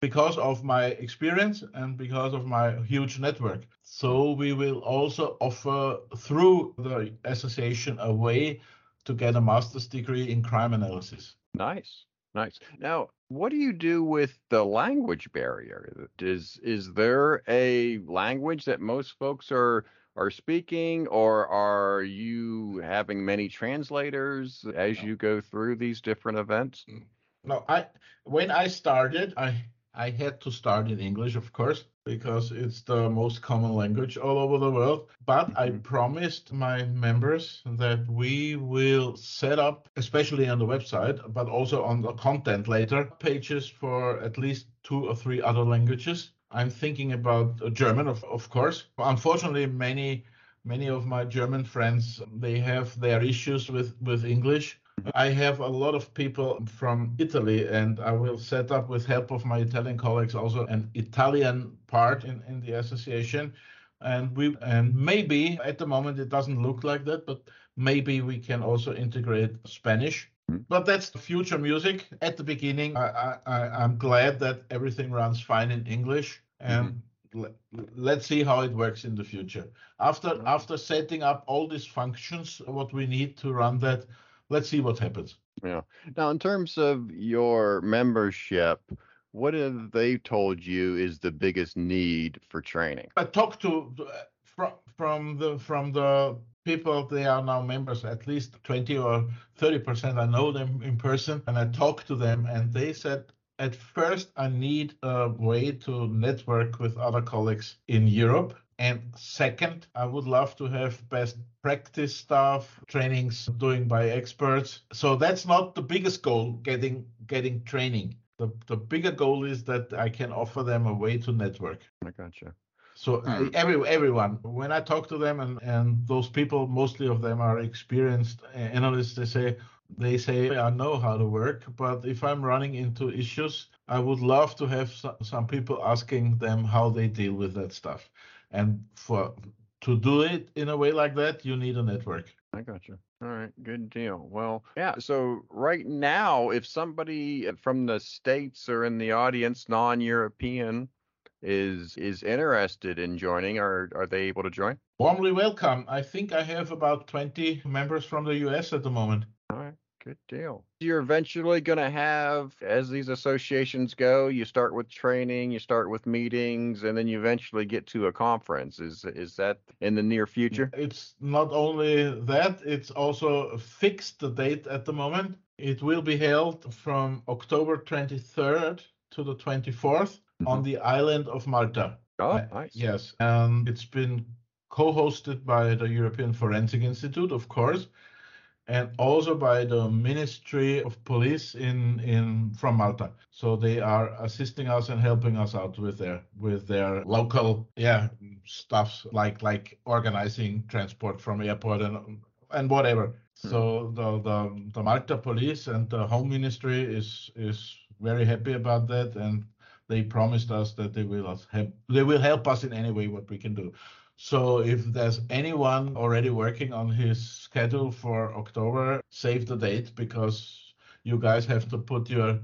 because of my experience and because of my huge network. So we will also offer through the association a way to get a master's degree in crime analysis. Nice. Nice. Now, what do you do with the language barrier? Is is there a language that most folks are are speaking or are you having many translators as you go through these different events? Mm. No, I when I started, I I had to start in English, of course, because it's the most common language all over the world. But I mm-hmm. promised my members that we will set up, especially on the website, but also on the content later, pages for at least two or three other languages. I'm thinking about German, of, of course. Unfortunately, many many of my German friends they have their issues with with English I have a lot of people from Italy, and I will set up with help of my Italian colleagues also an Italian part in, in the association. And we and maybe at the moment it doesn't look like that, but maybe we can also integrate Spanish. Hmm. But that's future music. At the beginning, I, I, I'm glad that everything runs fine in English, and mm-hmm. let's see how it works in the future. After after setting up all these functions, what we need to run that, let's see what happens. Yeah. Now, in terms of your membership, what have they told you is the biggest need for training? I talked to from from the from the people they are now members at least 20 or 30 percent i know them in person and i talked to them and they said at first i need a way to network with other colleagues in europe and second, I would love to have best practice stuff, trainings doing by experts. So that's not the biggest goal, getting getting training. The the bigger goal is that I can offer them a way to network. I gotcha. So hmm. every everyone, when I talk to them, and and those people, mostly of them are experienced analysts. They say they say I know how to work, but if I'm running into issues, I would love to have some people asking them how they deal with that stuff. And for to do it in a way like that, you need a network. I got you. All right, good deal. Well, yeah. So right now, if somebody from the states or in the audience, non-European, is is interested in joining, are are they able to join? Warmly welcome. I think I have about 20 members from the US at the moment. All right. Good deal. You're eventually going to have, as these associations go, you start with training, you start with meetings, and then you eventually get to a conference. Is is that in the near future? It's not only that; it's also fixed the date at the moment. It will be held from October 23rd to the 24th mm-hmm. on the island of Malta. Oh, nice. Yes, and it's been co-hosted by the European Forensic Institute, of course, and also by the Ministry of Police in in from Malta. So they are assisting us and helping us out with their with their local yeah stuff like like organizing transport from airport and and whatever. Hmm. So the, the the Malta police and the Home Ministry is is very happy about that and they promised us that they will help they will help us in any way what we can do. So if there's anyone already working on his schedule for October, save the date because you guys have to put your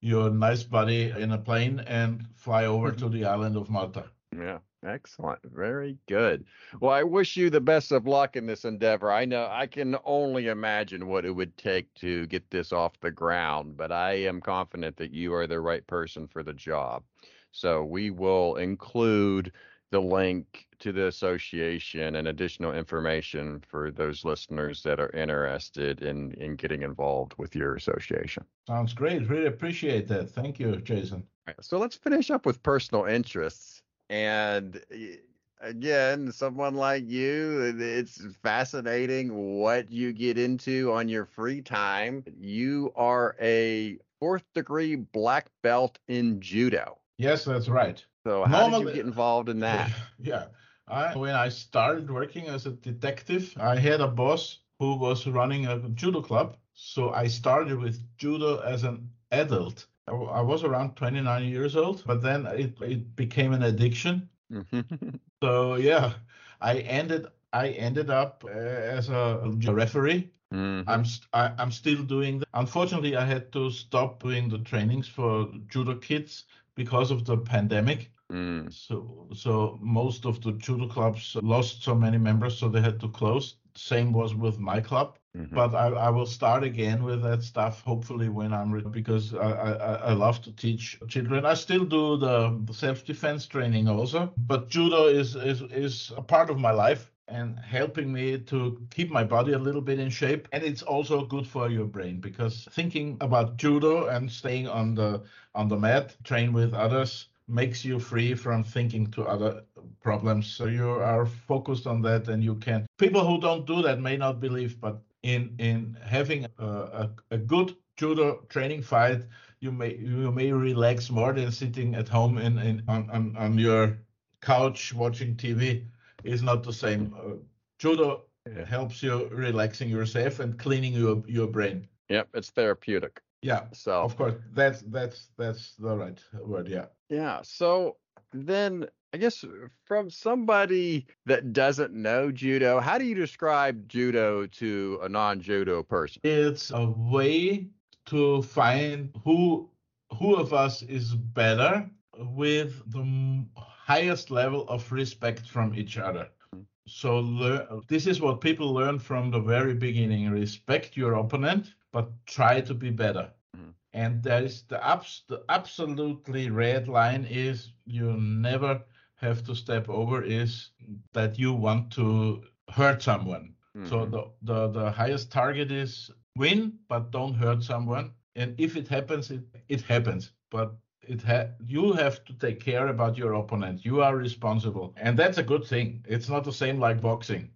your nice body in a plane and fly over to the island of Malta. Yeah. Excellent. Very good. Well, I wish you the best of luck in this endeavor. I know I can only imagine what it would take to get this off the ground, but I am confident that you are the right person for the job. So we will include the link to the association and additional information for those listeners that are interested in in getting involved with your association. Sounds great. Really appreciate that. Thank you, Jason. so let's finish up with personal interests. And eh, again, someone like you, it's fascinating what you get into on your free time. You are a fourth degree black belt in judo. Yes, that's right. So how Normally, did you get involved in that? Yeah. I, when I started working as a detective, I had a boss who was running a judo club. So I started with judo as an adult. I was around 29 years old, but then it, it became an addiction. so yeah, I ended I ended up uh, as a, a referee. Mm-hmm. I'm st- I, am i am still doing that. Unfortunately, I had to stop doing the trainings for judo kids because of the pandemic. Mm. So so most of the judo clubs lost so many members, so they had to close. Same was with my club. Mm-hmm. But I, I, will start again with that stuff hopefully when I'm ready because I, I, I love to teach children. I still do the, the self defense training also, but judo is, is is a part of my life and helping me to keep my body a little bit in shape and it's also good for your brain because thinking about judo and staying on the on the mat train with others makes you free from thinking to other problems. So you are focused on that and you can. People who don't do that may not believe, but in in having a, a, a good judo training fight, you may you may relax more than sitting at home in, in on, on, on your couch watching TV is not the same. Uh, judo yeah. helps you relaxing yourself and cleaning your your brain. Yep, it's therapeutic. Yeah. So of course that's that's that's the right word. Yeah. Yeah. So then I guess from somebody that doesn't know judo, how do you describe judo to a non-judo person? It's a way to find who who of us is better with the highest level of respect from each other. Hmm. So this is what people learn from the very beginning: respect your opponent but try to be better. Mm-hmm. And there is the, abs- the absolutely red line is you never have to step over is that you want to hurt someone. Mm-hmm. So the, the, the highest target is win, but don't hurt someone. And if it happens, it, it happens. But it ha- you have to take care about your opponent. You are responsible. And that's a good thing. It's not the same like boxing.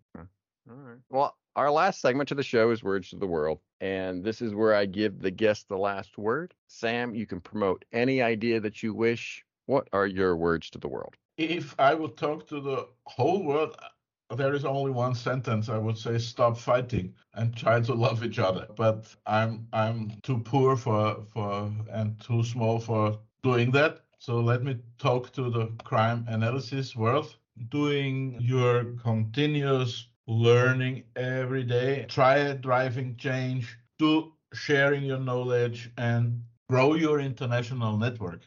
All right. Well, our last segment to the show is Words to the World, and this is where I give the guest the last word. Sam, you can promote any idea that you wish. What are your words to the world? If I would talk to the whole world, there is only one sentence. I would say stop fighting and try to love each other. But I'm I'm too poor for for and too small for doing that. So let me talk to the crime analysis world. Doing your continuous learning every day, try driving change, do sharing your knowledge, and grow your international network.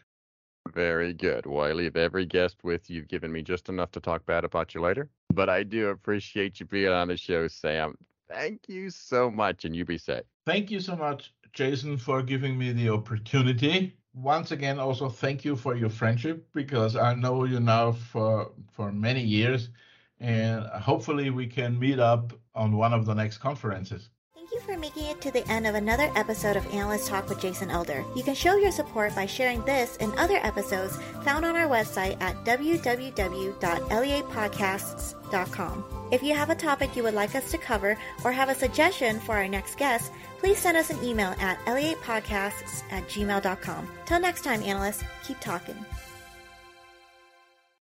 Very good. Well, I leave every guest with you've given me just enough to talk bad about you later. But I do appreciate you being on the show, Sam. Thank you so much, and you be safe. Thank you so much, Jason, for giving me the opportunity. Once again, also thank you for your friendship because I know you now for for many years, and hopefully we can meet up on one of the next conferences. For making it to the end of another episode of Analyst Talk with Jason Elder. You can show your support by sharing this and other episodes found on our website at www.leapodcasts.com. If you have a topic you would like us to cover or have a suggestion for our next guest, please send us an email at leapodcasts at gmail.com. Till next time, analysts, keep talking.